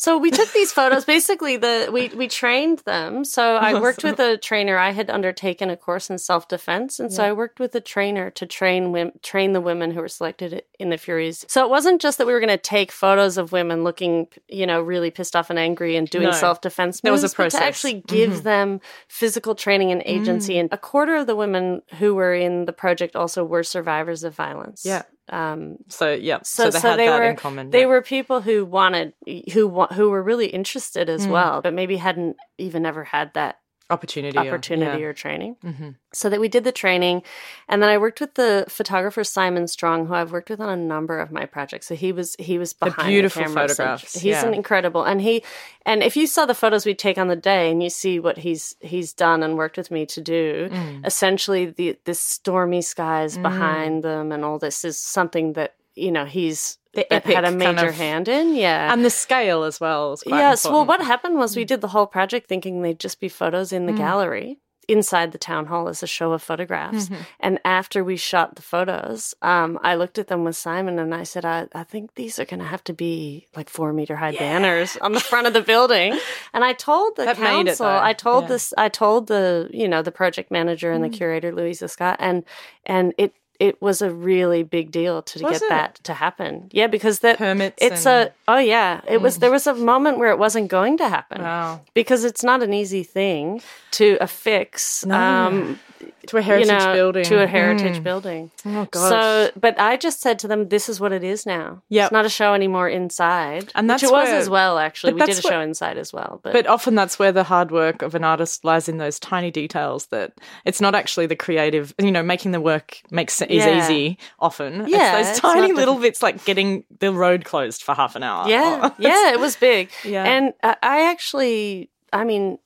Speaker 2: So we took these photos. Basically, the we we trained them. So I worked with a trainer. I had undertaken a course in self defense, and so I worked with a trainer to train women, train the women who were selected in the Furies. So it wasn't just that we were going to take photos of women looking, you know, really pissed off and angry and doing
Speaker 1: No.
Speaker 2: self defense.
Speaker 1: There was a
Speaker 2: to
Speaker 1: process. Mm-hmm.
Speaker 2: actually give them physical training and agency.
Speaker 1: Mm.
Speaker 2: And a quarter of the women who were in the project also were survivors of violence.
Speaker 1: Yeah.
Speaker 2: Um,
Speaker 1: So yeah. So,
Speaker 2: so,
Speaker 1: they
Speaker 2: so
Speaker 1: had
Speaker 2: they
Speaker 1: that
Speaker 2: were
Speaker 1: in common.
Speaker 2: they
Speaker 1: yeah.
Speaker 2: were people who wanted who who were really interested as
Speaker 1: Mm.
Speaker 2: well, but maybe hadn't even ever had that
Speaker 1: opportunity. or-
Speaker 2: opportunity
Speaker 1: yeah.
Speaker 2: or training.
Speaker 1: Mhm.
Speaker 2: So that we did the training, and then I worked with the photographer Simon Strong, who I've worked with on a number of my projects. So he was he was behind the
Speaker 1: beautiful
Speaker 2: camera, so
Speaker 1: photographs,
Speaker 2: he's
Speaker 1: yeah.
Speaker 2: an incredible, and he and if you saw the photos we take on the day, and you see what he's he's done and worked with me to do,
Speaker 1: Mm.
Speaker 2: essentially the this stormy skies behind them and all this is something that you know he's
Speaker 1: The
Speaker 2: had a
Speaker 1: epic kind
Speaker 2: major
Speaker 1: of-
Speaker 2: hand in. Yeah.
Speaker 1: And the scale as well. Quite
Speaker 2: Yes. Well, what happened was we mm. did the whole project thinking they'd just be photos in the mm. gallery inside the town hall as a show of photographs. Mm-hmm. And after we shot the photos, um, I looked at them with Simon and I said, I, I think these are going to have to be like four meter high banners on the front of the building. And I told the
Speaker 1: That made it,
Speaker 2: council. I told
Speaker 1: Yeah.
Speaker 2: this, I told the, you know, the project manager and the mm. curator, Louisa Scott, and, and it, it was a really big deal to
Speaker 1: Was
Speaker 2: get
Speaker 1: it?
Speaker 2: that to happen. Yeah, because that
Speaker 1: Permits
Speaker 2: it's
Speaker 1: and-
Speaker 2: a oh yeah, it was there was a moment where it wasn't going to happen
Speaker 1: Wow.
Speaker 2: because it's not an easy thing to affix um
Speaker 1: To a heritage
Speaker 2: you know,
Speaker 1: building.
Speaker 2: to a heritage
Speaker 1: Mm.
Speaker 2: building.
Speaker 1: Oh gosh.
Speaker 2: So, but I just said to them, "This is what it is now.
Speaker 1: Yep.
Speaker 2: It's not a show anymore inside,
Speaker 1: And
Speaker 2: which
Speaker 1: that's
Speaker 2: it was as well. Actually, we did a
Speaker 1: that's what-
Speaker 2: show inside as well. But,
Speaker 1: But often that's where the hard work of an artist lies in those tiny details that it's not actually the creative, you know, making the work makes is
Speaker 2: Yeah.
Speaker 1: easy often.
Speaker 2: Yeah,
Speaker 1: it's those
Speaker 2: it's
Speaker 1: tiny little
Speaker 2: the-
Speaker 1: bits like getting the road closed for half an hour.
Speaker 2: yeah, yeah, it was big.
Speaker 1: Yeah.
Speaker 2: and I, I actually, I mean.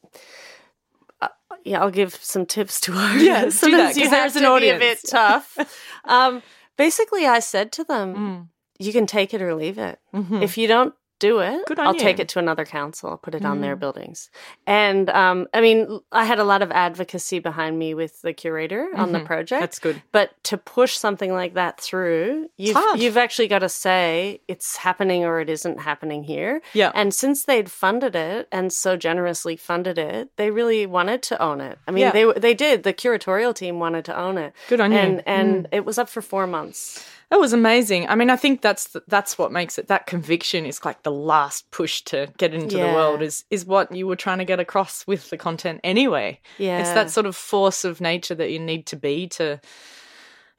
Speaker 2: Yeah, I'll give some tips to our
Speaker 1: Yeah,
Speaker 2: Sometimes you have
Speaker 1: there's an
Speaker 2: to be a bit tough. um, basically, I said to them,
Speaker 1: Mm.
Speaker 2: "You can take it or leave it.
Speaker 1: Mhm.
Speaker 2: If you don't do it,
Speaker 1: Good on
Speaker 2: I'll
Speaker 1: you.
Speaker 2: take it to another council. I'll put it on
Speaker 1: Mm.
Speaker 2: their buildings." And um, I mean, I had a lot of advocacy behind me with the curator on the
Speaker 1: Mhm.
Speaker 2: project.
Speaker 1: That's good.
Speaker 2: But to push something like that through, you've you've actually got to say it's happening or it isn't happening here.
Speaker 1: Yeah.
Speaker 2: And since they'd funded it and so generously funded it, they really wanted to own it. I mean,
Speaker 1: Yeah.
Speaker 2: they they did. The curatorial team wanted to own it.
Speaker 1: Good on you.
Speaker 2: And and
Speaker 1: Mm.
Speaker 2: it was up for four months.
Speaker 1: That was amazing. I mean, I think that's th- that's what makes it. That conviction is like the last push to get into the world. Is is what you were trying to get across with the content anyway.
Speaker 2: Yeah.
Speaker 1: It's that sort of force of nature that you need to be to,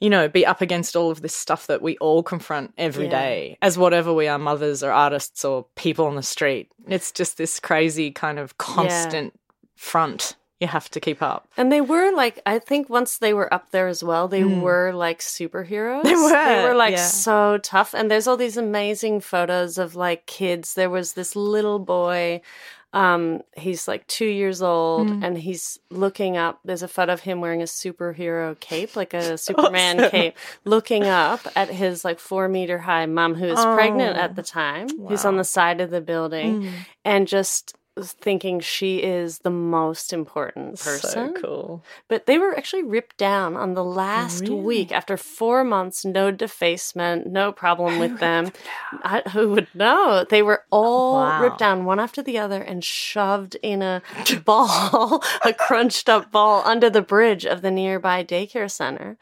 Speaker 1: you know, be up against all of this stuff that we all confront every
Speaker 2: Yeah.
Speaker 1: day as whatever we are, mothers or artists or people on the street. It's just this crazy kind of constant front you have to keep up.
Speaker 2: And they were like, I think once they were up there as well, they were like superheroes.
Speaker 1: Mm. They were,
Speaker 2: They were like
Speaker 1: yeah.
Speaker 2: so tough. And there's all these amazing photos of like kids. There was this little boy Um, he's like two years old
Speaker 1: Mm.
Speaker 2: and he's looking up. There's a photo of him wearing a superhero cape, like a Superman cape, looking up at his like four meter high mom who is pregnant
Speaker 1: Oh.
Speaker 2: at the time, who's on the side of the building,
Speaker 1: Mm.
Speaker 2: and just thinking she is the most important person.
Speaker 1: So cool.
Speaker 2: But they were actually ripped down on the last
Speaker 1: Really?
Speaker 2: week after four months, no defacement, no problem with them. I, who would know? They were all
Speaker 1: Wow.
Speaker 2: ripped down one after the other and shoved in a ball, a crunched up ball under the bridge of the nearby daycare center.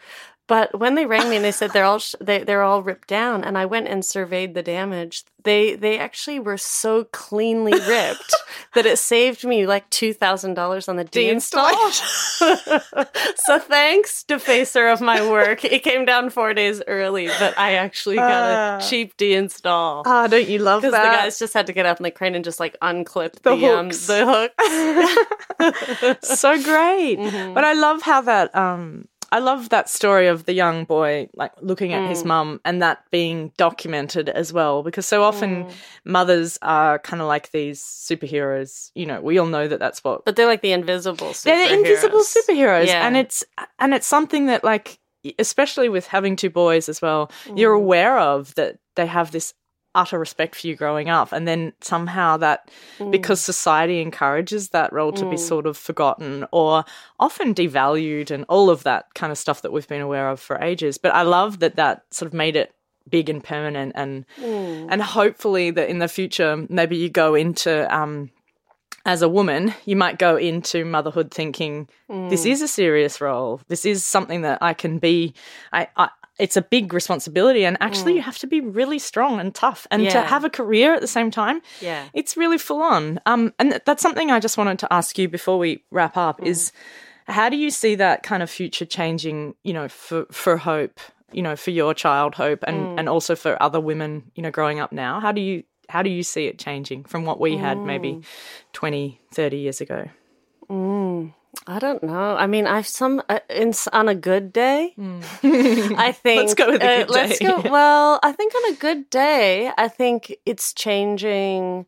Speaker 2: But when they rang me and they said they're all sh- they they're all ripped down, and I went and surveyed the damage, they they actually were so cleanly ripped that it saved me like two thousand dollars on the deinstall. so thanks, defacer of my work. It came down four days early, but I actually got
Speaker 1: Ah.
Speaker 2: a cheap deinstall.
Speaker 1: Ah, don't you love that?
Speaker 2: Because the guys just had to get up in the crane and just like unclip
Speaker 1: The
Speaker 2: the, um,
Speaker 1: hooks.
Speaker 2: the hooks.
Speaker 1: so great.
Speaker 2: Mhm.
Speaker 1: But I love how that um I love that story of the young boy like looking at his mum and that being documented as well because so often mothers are kind of like these superheroes. You know, we all know that that's what
Speaker 2: But they're like the invisible superheroes.
Speaker 1: they're the invisible superheroes
Speaker 2: Yeah.
Speaker 1: and it's and it's something that like especially with having two boys as well you're
Speaker 2: Mm.
Speaker 1: aware of that they have this utter respect for you growing up and then somehow that
Speaker 2: Mm.
Speaker 1: because society encourages that role to be sort of forgotten or often devalued and all of that kind of stuff that we've been aware of for ages but i love that that sort of made it big and permanent and
Speaker 2: Mm.
Speaker 1: and hopefully that in the future maybe you go into um as a woman, you might go into motherhood thinking
Speaker 2: Mm.
Speaker 1: this is a serious role. This is something that I can be. I, I it's a big responsibility, and actually, you have to be really strong and tough, and to
Speaker 2: Mm.
Speaker 1: Have a career at the same time.
Speaker 2: Yeah.
Speaker 1: it's really full on. Um, and that's something I just wanted to ask you before we wrap up.
Speaker 2: Mm.
Speaker 1: Is how do you see that kind of future changing? You know, for for hope. You know, for your child, hope, and
Speaker 2: Mm.
Speaker 1: and also for other women. You know, growing up now. How do you how do you see it changing from what we had maybe
Speaker 2: Mm.
Speaker 1: 20, 30 years ago?
Speaker 2: I don't know. I mean, I've some uh, in, on a good day. I think
Speaker 1: Let's go with a
Speaker 2: uh,
Speaker 1: good
Speaker 2: let's
Speaker 1: day.
Speaker 2: go. Well, I think on a good day, I think it's changing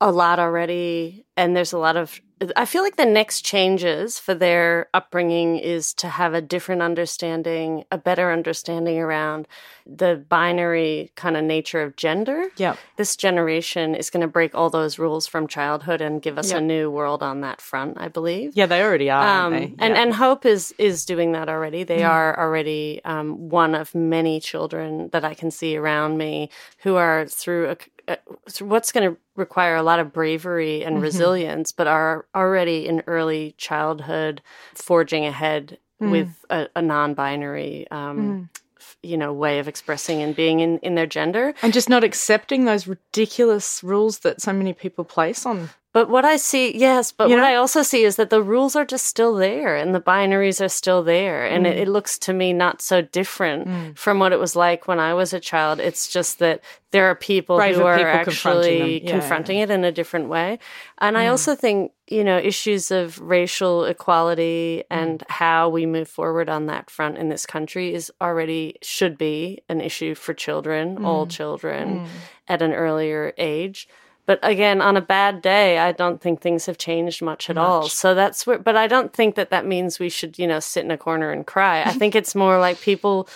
Speaker 2: a lot already, and there's a lot of. I feel like the next changes for their upbringing is to have a different understanding, a better understanding around the binary kind of nature of gender.
Speaker 1: Yeah.
Speaker 2: This generation is going to break all those rules from childhood and give us
Speaker 1: Yeah.
Speaker 2: a new world on that front, I believe.
Speaker 1: Yeah, they already are,
Speaker 2: Um,
Speaker 1: they?
Speaker 2: and and Hope is is doing that already. They are already um, one of many children that I can see around me who are through a, Uh, what's going to require a lot of bravery and mm-hmm. resilience, but are already in early childhood forging ahead mm. with a, a non-binary. Um, mm. f- You know, way of expressing and being in, in their gender.
Speaker 1: and just not accepting those ridiculous rules that so many people place on.
Speaker 2: But what I see, yes, but
Speaker 1: You
Speaker 2: what
Speaker 1: know?
Speaker 2: I also see is that the rules are just still there and the binaries are still there. And
Speaker 1: Mm.
Speaker 2: it, it looks to me not so different from what it was like when I was a child. It's just that there are people
Speaker 1: Braver
Speaker 2: who are
Speaker 1: people
Speaker 2: actually
Speaker 1: them. Yeah. Mm.
Speaker 2: confronting it in a different way. And I also think, you know, issues of racial equality
Speaker 1: Mm.
Speaker 2: and how we move forward on that front in this country is already should be an issue for children,
Speaker 1: Mm.
Speaker 2: all children at an earlier age. But again, on a bad day, I don't think things have changed much at all. So that's where, but I don't think that that means we should, you know, sit in a corner and cry. I think it's more like people,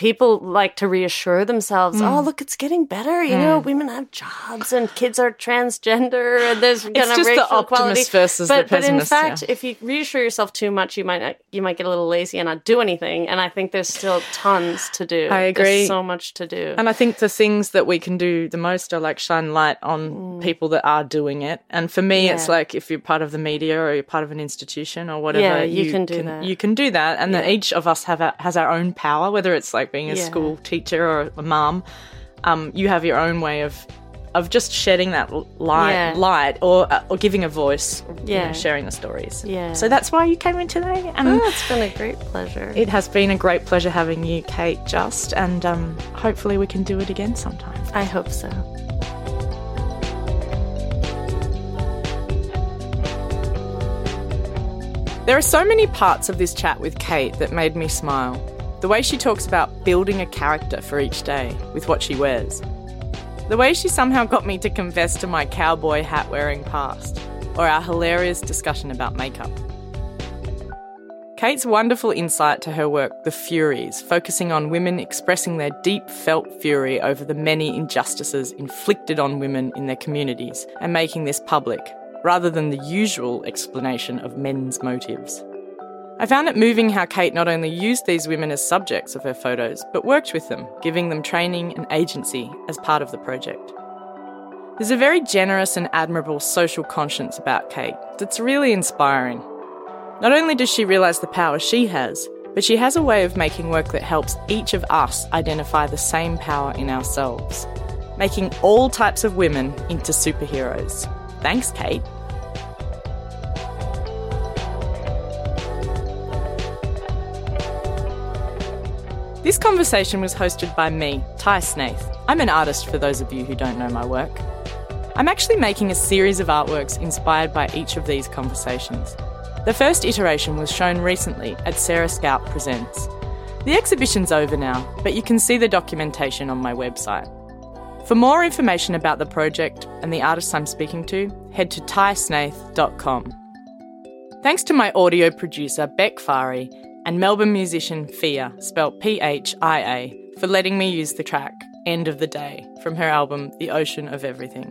Speaker 2: people like to reassure themselves,
Speaker 1: Mm.
Speaker 2: oh, look, it's getting better. You know, women have jobs and kids are transgender and there's to
Speaker 1: just the
Speaker 2: racial
Speaker 1: optimist
Speaker 2: equality.
Speaker 1: versus the
Speaker 2: but, but in fact,
Speaker 1: yeah.
Speaker 2: if you reassure yourself too much, you might not, you might get a little lazy and not do anything. And I think there's still tons to do.
Speaker 1: I agree.
Speaker 2: There's so much to do.
Speaker 1: And I think the things that we can do the most are like shine light on people that are doing it. And for me, it's
Speaker 2: Mm.
Speaker 1: Like if you're part of the media or you're part of an institution or whatever,
Speaker 2: Yeah, you can do that.
Speaker 1: You can do that, and that each of us have has our own power. Whether it's like being a
Speaker 2: Yeah.
Speaker 1: school teacher or a mom, um, you have your own way of of just shedding that light,
Speaker 2: Yeah.
Speaker 1: light, or uh, or giving a voice. you know,
Speaker 2: Yeah.
Speaker 1: sharing the stories.
Speaker 2: Yeah.
Speaker 1: So that's why you came in today, and
Speaker 2: Oh, it's been a great pleasure.
Speaker 1: it has been a great pleasure having you, Kate. Just, and um, hopefully we can do it again sometime.
Speaker 2: I hope so.
Speaker 1: There are so many parts of this chat with Kate that made me smile. The way she talks about building a character for each day with what she wears. the way she somehow got me to confess to my cowboy hat wearing past, or our hilarious discussion about makeup. Kate's wonderful insight to her work, The Furies, focusing on women expressing their deep felt fury over the many injustices inflicted on women in their communities and making this public, rather than the usual explanation of men's motives. I found it moving how Kate not only used these women as subjects of her photos, but worked with them, giving them training and agency as part of the project. There's a very generous and admirable social conscience about Kate that's really inspiring. Not only does she realise the power she has, but she has a way of making work that helps each of us identify the same power in ourselves, making all types of women into superheroes. Thanks, Kate. This conversation was hosted by me, Tai Snaith. I'm an artist for those of you who don't know my work. I'm actually making a series of artworks inspired by each of these conversations. The first iteration was shown recently at Sarah Scout Presents. The exhibition's over now, but you can see the documentation on my website. For more information about the project and the artists I'm speaking to, head to taisnaith.com. Thanks to my audio producer, Bec Fary, and Melbourne musician Phia, spelt P H I A, for letting me use the track End of the Day from her album The Ocean of Everything.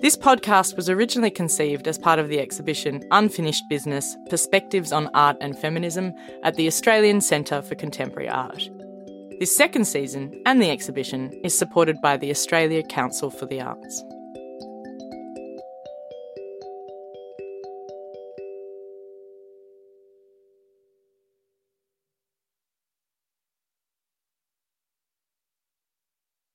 Speaker 1: This podcast was originally conceived as part of the exhibition Unfinished Business Perspectives on Art and Feminism at the Australian Centre for Contemporary Art. This second season and the exhibition is supported by the Australia Council for the Arts.